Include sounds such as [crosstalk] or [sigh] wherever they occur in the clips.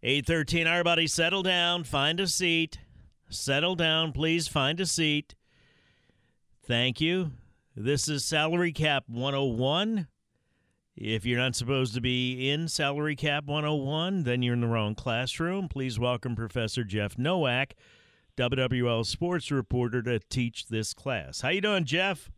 813, everybody settle down, find a seat. Settle down, please find a seat. Thank you. This is Salary Cap 101. If you're not supposed to be in Salary Cap 101, then you're in the wrong classroom. Please welcome Professor Jeff Nowak, WWL sports reporter, to teach this class. How you doing, Jeff?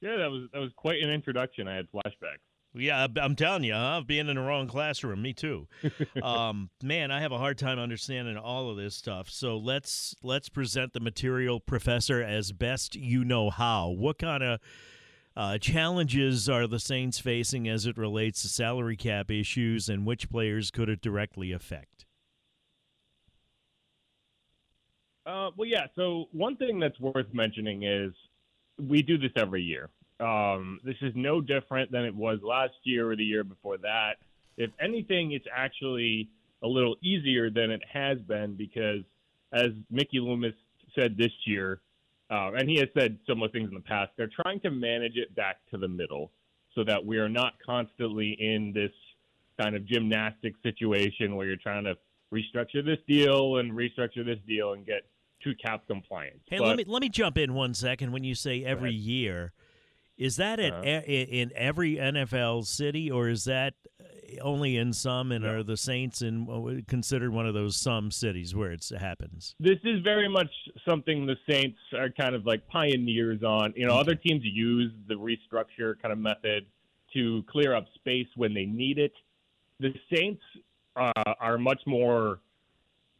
Yeah, that was that was quite an introduction. I had flashbacks. Yeah, I'm telling you, huh? Being in the wrong classroom, me too. [laughs] um, man, I have a hard time understanding all of this stuff. So let's let's present the material, Professor, as best you know how. What kind of uh, challenges are the Saints facing as it relates to salary cap issues, and which players could it directly affect? Uh, well, yeah. So one thing that's worth mentioning is we do this every year. Um, this is no different than it was last year or the year before that. If anything, it's actually a little easier than it has been because, as Mickey Loomis said this year, uh, and he has said similar things in the past, they're trying to manage it back to the middle so that we are not constantly in this kind of gymnastic situation where you're trying to restructure this deal and restructure this deal and get to cap compliance. Hey, but, let me let me jump in one second. When you say every year, is that at uh-huh. in every NFL city, or is that uh, only in some? And are the Saints in considered one of those some cities where it happens? This is very much something the Saints are kind of like pioneers on. You know, okay. other teams use the restructure kind of method to clear up space when they need it. The Saints uh, are much more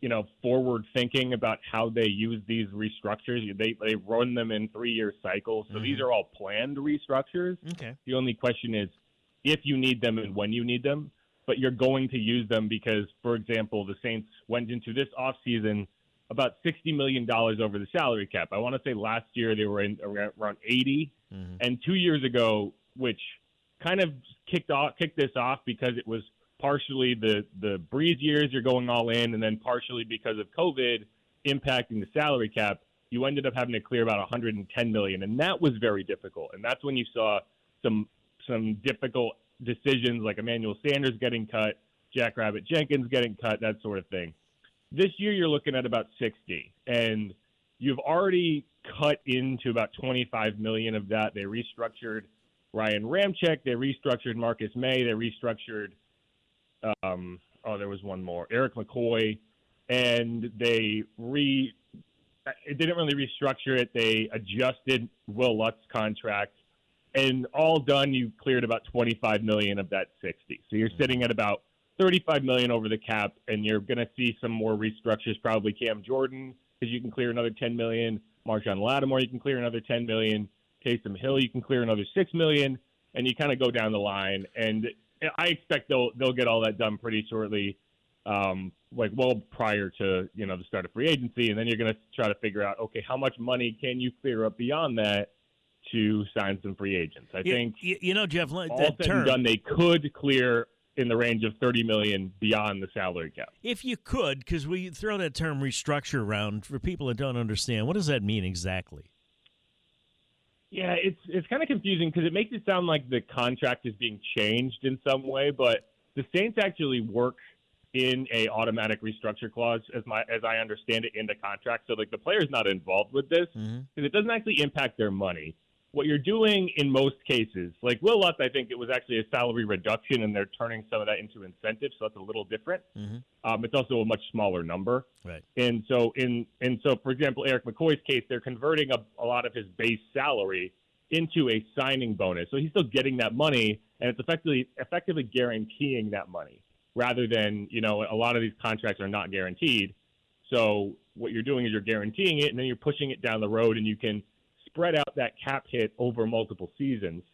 you know, forward thinking about how they use these restructures. They they run them in three year cycles, so mm-hmm. these are all planned restructures. Okay. The only question is if you need them and when you need them. But you're going to use them because, for example, the Saints went into this offseason about sixty million dollars over the salary cap. I want to say last year they were in around 80 mm-hmm. and two years ago, which kind of kicked off kicked this off because it was partially the the Brees years you're going all in, and then partially because of COVID impacting the salary cap, you ended up having to clear about 110 million, and that was very difficult. And that's when you saw some some difficult decisions like Emmanuel Sanders getting cut, Jackrabbit Jenkins getting cut, that sort of thing. This year you're looking at about 60, and you've already cut into about 25 million of that. They restructured Ryan Ramczyk, they restructured Marcus Maye, they restructured um, oh, there was one more, Erik McCoy, and they re. It didn't really restructure it. They adjusted Wil Lutz contract, and all done, you cleared about 25 million of that 60. So you're sitting at about 35 million over the cap, and you're going to see some more restructures. Probably Cam Jordan, because you can clear another 10 million. Marshon Lattimore, you can clear another 10 million. Taysom Hill, you can clear another six million, and you kind of go down the line. And I expect they'll they'll get all that done pretty shortly, um, like well prior to you know the start of free agency, and then you're going to try to figure out okay how much money can you clear up beyond that to sign some free agents. I you, think you, know Jeff, all said term, and done, they could clear in the range of 30 million beyond the salary cap. If you could, because we throw that term restructure around for people that don't understand, what does that mean exactly? Yeah, it's it's kind of confusing because it makes it sound like the contract is being changed in some way, but the Saints actually work in a automatic restructure clause as my as I understand it in the contract. So like the player's not involved with this because mm-hmm. it doesn't actually impact their money what you're doing in most cases, like Wil Lutz, I think it was actually a salary reduction, and they're turning some of that into incentives, so that's a little different. Mm-hmm. Um, it's also a much smaller number, right? And so, in and so, for example, Erik McCoy's case, they're converting a, a lot of his base salary into a signing bonus, so he's still getting that money, and it's effectively effectively guaranteeing that money rather than you know a lot of these contracts are not guaranteed. So what you're doing is you're guaranteeing it, and then you're pushing it down the road, and you can spread out that cap hit over multiple seasons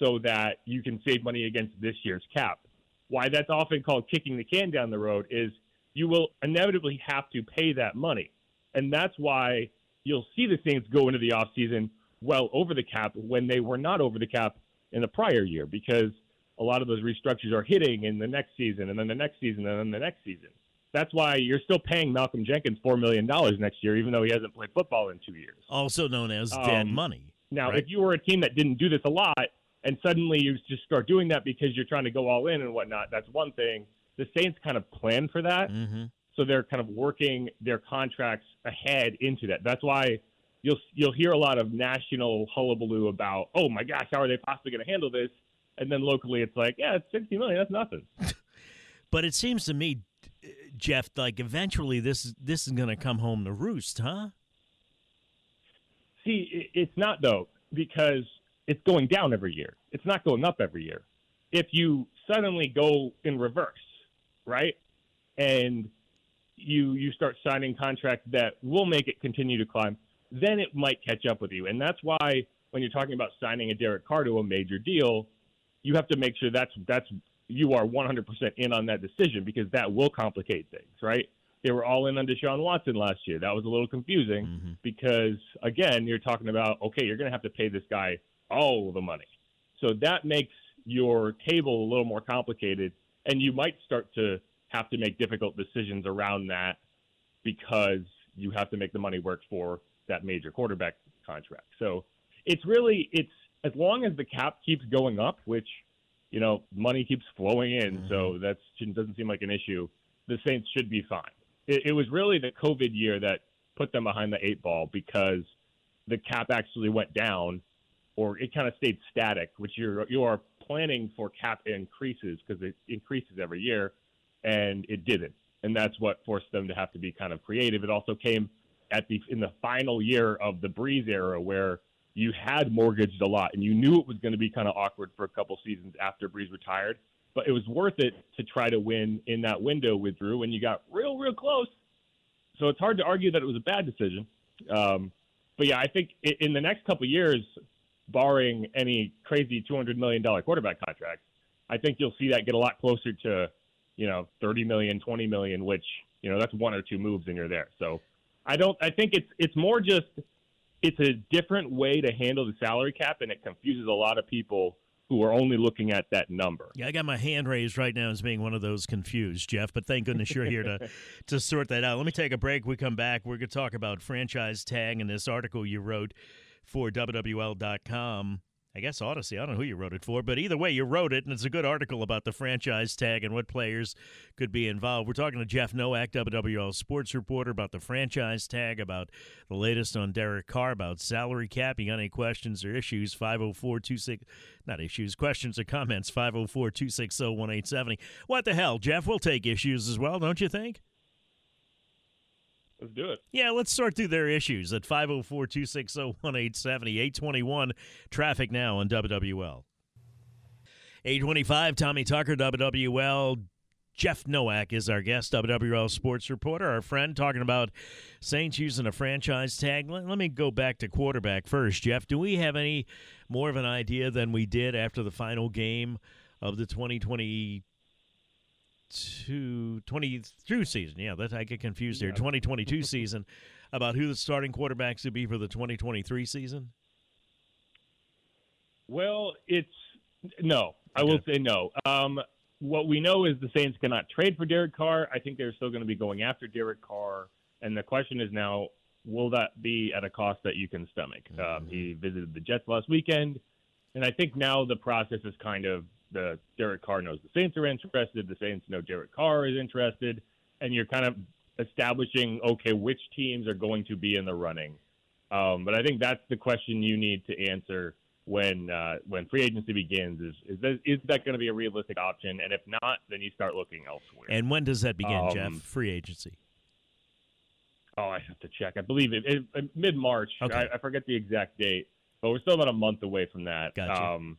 so that you can save money against this year's cap. why that's often called kicking the can down the road is you will inevitably have to pay that money. And that's why you'll see the Saints go into the offseason well over the cap when they were not over the cap in the prior year because a lot of those restructures are hitting in the next season and then the next season and then the next season. That's why you're still paying Malcolm Jenkins $4 million next year, even though he hasn't played football in two years. Also known as dead um, money. Now, right? if you were a team that didn't do this a lot and suddenly you just start doing that because you're trying to go all in and whatnot, that's one thing. The Saints kind of plan for that. Mm-hmm. So they're kind of working their contracts ahead into that. That's why you'll you'll hear a lot of national hullabaloo about, oh my gosh, how are they possibly going to handle this? And then locally, it's like, yeah, it's sixty million. That's nothing. [laughs] but it seems to me, Jeff, like eventually this this is going to come home to roost, huh? See, it's not though because it's going down every year. It's not going up every year. If you suddenly go in reverse, right, and you you start signing contracts that will make it continue to climb, then it might catch up with you. And that's why when you're talking about signing a Derek Carr to a major deal, you have to make sure that's that's you are 100% in on that decision because that will complicate things, right? They were all in on Deshaun Watson last year. That was a little confusing mm-hmm. because again, you're talking about okay, you're going to have to pay this guy all the money. So that makes your table a little more complicated and you might start to have to make difficult decisions around that because you have to make the money work for that major quarterback contract. So it's really it's as long as the cap keeps going up, which you know money keeps flowing in, mm-hmm. so that doesn't seem like an issue. The Saints should be fine. It, it was really the COVID year that put them behind the eight ball because the cap actually went down, or it kind of stayed static, which you're you are planning for cap increases because it increases every year, and it didn't, and that's what forced them to have to be kind of creative. It also came at the in the final year of the Brees era where you had mortgaged a lot and you knew it was going to be kind of awkward for a couple seasons after Brees retired, but it was worth it to try to win in that window with Drew and you got real, real close. So it's hard to argue that it was a bad decision. Um, but yeah, I think in the next couple years, barring any crazy $200 million quarterback contract, I think you'll see that get a lot closer to, you know, 30 million, 20 million, which, you know, that's one or two moves and you're there. So I don't, I think it's, it's more just it's a different way to handle the salary cap, and it confuses a lot of people who are only looking at that number. Yeah, I got my hand raised right now as being one of those confused, Jeff. But thank goodness you're here to [laughs] to sort that out. Let me take a break. We come back. We're going to talk about franchise tag and this article you wrote for WWL.com. I guess Odyssey. I don't know who you wrote it for, but either way, you wrote it, and it's a good article about the franchise tag and what players could be involved. We're talking to Jeff Nowak, WWL sports reporter, about the franchise tag, about the latest on Derek Carr, about salary cap. You got any questions or issues? 504 not issues, questions or comments, 504 260 1870. What the hell, Jeff? We'll take issues as well, don't you think? Let's do it. Yeah, let's sort through their issues at 504 260 1870. 821 traffic now on WWL. 825 Tommy Tucker, WWL. Jeff Nowak is our guest, WWL sports reporter, our friend, talking about Saints using a franchise tag. Let, let, me go back to quarterback first. Jeff, do we have any more of an idea than we did after the final game of the 2020 to 22 season. Yeah, that I get confused here. 2022 [laughs] season about who the starting quarterbacks would be for the 2023 season? Well, it's no. I will say no. Um, what we know is the Saints cannot trade for Derek Carr. I think they're still going to be going after Derek Carr, and the question is now, will that be at a cost that you can stomach? Mm-hmm. Um, he visited the Jets last weekend, and I think now the process is kind of the Derek Carr knows the Saints are interested. The Saints know Derek Carr is interested, and you're kind of establishing okay which teams are going to be in the running. Um, but I think that's the question you need to answer when uh, when free agency begins. Is is that, is that going to be a realistic option? And if not, then you start looking elsewhere. And when does that begin, um, Jeff? Free agency. Oh, I have to check. I believe it, it, it mid March. Okay. I, I, forget the exact date, but we're still about a month away from that. Gotcha. Um,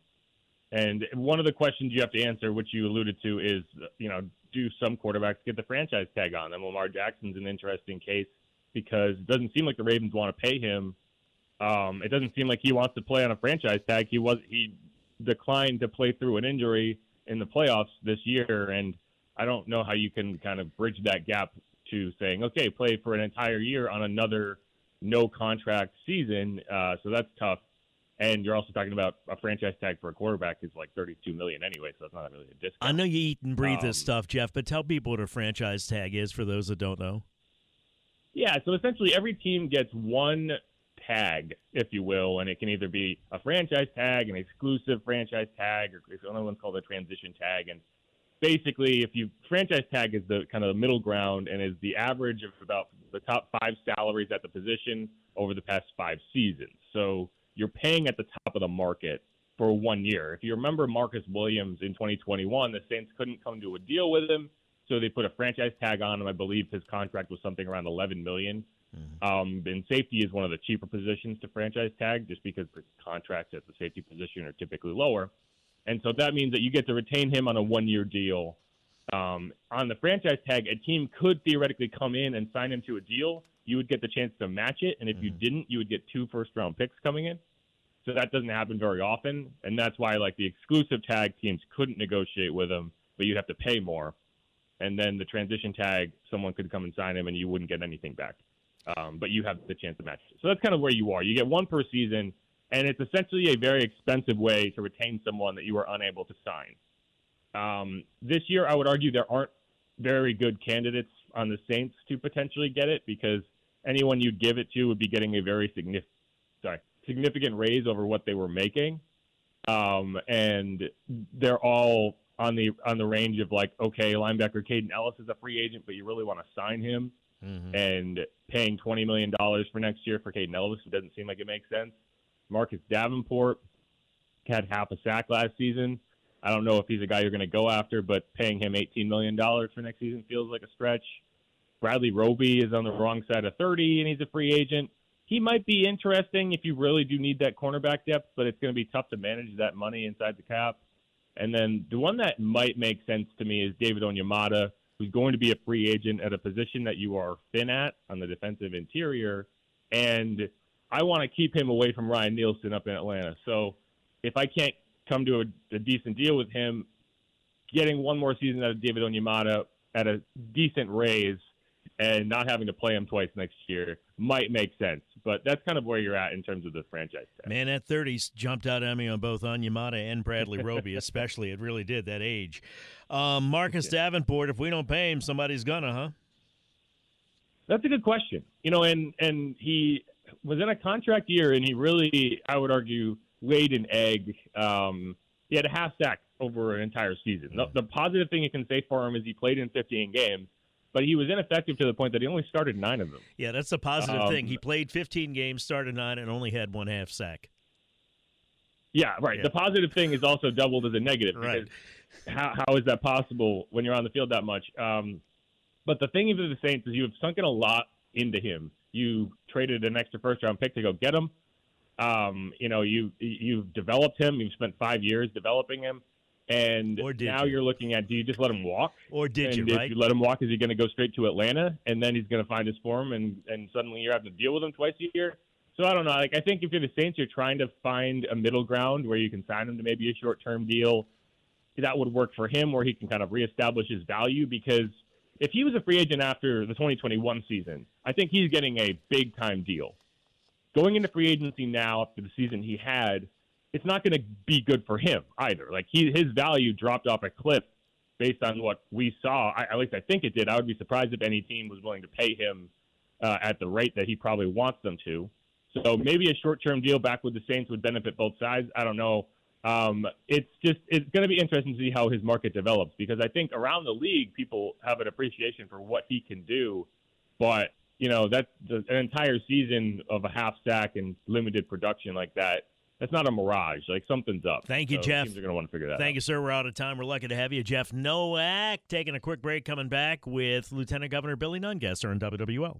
and one of the questions you have to answer, which you alluded to, is you know, do some quarterbacks get the franchise tag on them? Lamar Jackson's an interesting case because it doesn't seem like the Ravens want to pay him. Um, it doesn't seem like he wants to play on a franchise tag. He was he declined to play through an injury in the playoffs this year, and I don't know how you can kind of bridge that gap to saying, okay, play for an entire year on another no contract season. Uh, so that's tough. And you're also talking about a franchise tag for a quarterback is like 32 million anyway, so it's not really a discount. I know you eat and breathe Um, this stuff, Jeff, but tell people what a franchise tag is for those that don't know. Yeah, so essentially every team gets one tag, if you will, and it can either be a franchise tag, an exclusive franchise tag, or the another one's called a transition tag. And basically, if you franchise tag is the kind of the middle ground and is the average of about the top five salaries at the position over the past five seasons. So you're paying at the top of the market for one year. If you remember Marcus Williams in 2021, the Saints couldn't come to a deal with him, so they put a franchise tag on him. I believe his contract was something around 11 million. Um, and safety is one of the cheaper positions to franchise tag, just because the contracts at the safety position are typically lower. And so that means that you get to retain him on a one-year deal. Um, on the franchise tag, a team could theoretically come in and sign him to a deal. You would get the chance to match it, and if you didn't, you would get two first-round picks coming in. So that doesn't happen very often, and that's why like the exclusive tag teams couldn't negotiate with him, but you'd have to pay more. And then the transition tag, someone could come and sign him, and you wouldn't get anything back. Um, but you have the chance to match it. So that's kind of where you are. You get one per season, and it's essentially a very expensive way to retain someone that you are unable to sign. Um, this year, I would argue there aren't very good candidates on the Saints to potentially get it because anyone you'd give it to would be getting a very significant, sorry, significant raise over what they were making, um, and they're all on the on the range of like, okay, linebacker Kaden Elliss is a free agent, but you really want to sign him, and paying twenty million dollars for next year for Kaden Elliss it doesn't seem like it makes sense. Marcus Davenport had half a sack last season. I don't know if he's a guy you're going to go after, but paying him $18 million for next season feels like a stretch. Bradley Roby is on the wrong side of 30, and he's a free agent. He might be interesting if you really do need that cornerback depth, but it's going to be tough to manage that money inside the cap. And then the one that might make sense to me is David Onyemata, who's going to be a free agent at a position that you are thin at on the defensive interior. And I want to keep him away from Ryan Nielsen up in Atlanta. So if I can't come to a, a decent deal with him, getting one more season out of David Onyemata at a decent raise and not having to play him twice next year might make sense. But that's kind of where you're at in terms of the franchise tag. Man, that 30s jumped out at me on both Onyemata and Bradley Roby, especially. It really did, that age. Um, Marcus Davenport, if we don't pay him, somebody's gonna, huh? That's a good question. You know, and and he was in a contract year, and he really, I would argue, laid an egg. Um, he had a half sack over an entire season. The, the positive thing you can say for him is he played in 15 games, but he was ineffective to the point that he only started nine of them. Yeah, that's a positive Um, thing. He played 15 games, started nine, and only had one half sack. Yeah, right. Yeah. The positive thing is also doubled as a negative Right. how, how is that possible when you're on the field that much? Um, but the thing with the Saints is you have sunken a lot into him. You traded an extra first round pick to go get him. Um, you know, you you've developed him. You've spent five years developing him, and now you? you're looking at: do you just let him walk? Or did and you, if right? you let him walk, is he going to go straight to Atlanta, and then he's going to find his form, and and suddenly you're having to deal with him twice a year? So I don't know. Like I think if you're the Saints, you're trying to find a middle ground where you can sign him to maybe a short term deal. That would work for him, where he can kind of reestablish his value. Because if he was a free agent after the 2021 season, I think he's getting a big time deal. Going into free agency now after the season he had, it's not going to be good for him either. Like he, his value dropped off a cliff based on what we saw. I, at least I think it did. I would be surprised if any team was willing to pay him uh, at the rate that he probably wants them to. So maybe a short-term deal back with the Saints would benefit both sides. I don't know. Um, it's just it's going to be interesting to see how his market develops because I think around the league people have an appreciation for what he can do, but you know that's the, an entire season of a half sack and limited production like that. That's not a mirage. Like something's up. Thank you, So Jeff. Teams are going to want to figure that out. Thank you, sir. We're out of time. We're lucky to have you. Jeff Nowak taking a quick break, coming back with Lieutenant Governor Billy Nungesser on WWL.